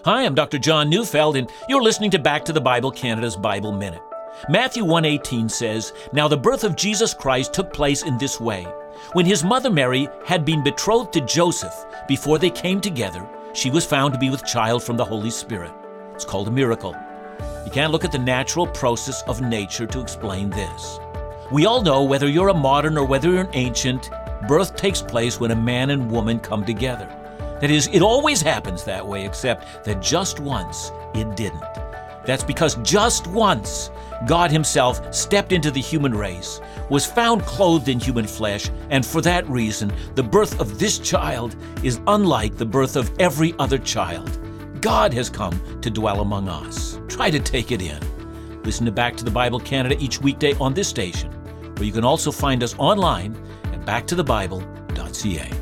Hi, I'm Dr. John Neufeld, and you're listening to Back to the Bible Canada's Bible Minute. Matthew 1:18 says, "Now the birth of Jesus Christ took place in this way. When his mother Mary had been betrothed to Joseph, before they came together, she was found to be with child from the Holy Spirit." It's called a miracle. You can't look at the natural process of nature to explain this. We all know whether you're a modern or whether you're an ancient, birth takes place when a man and woman come together. That is, it always happens that way, except that just once it didn't. That's because just once God Himself stepped into the human race, was found clothed in human flesh, and for that reason, the birth of this child is unlike the birth of every other child. God has come to dwell among us. Try to take it in. Listen to Back to the Bible Canada each weekday on this station, where you can also find us online at backtothebible.ca.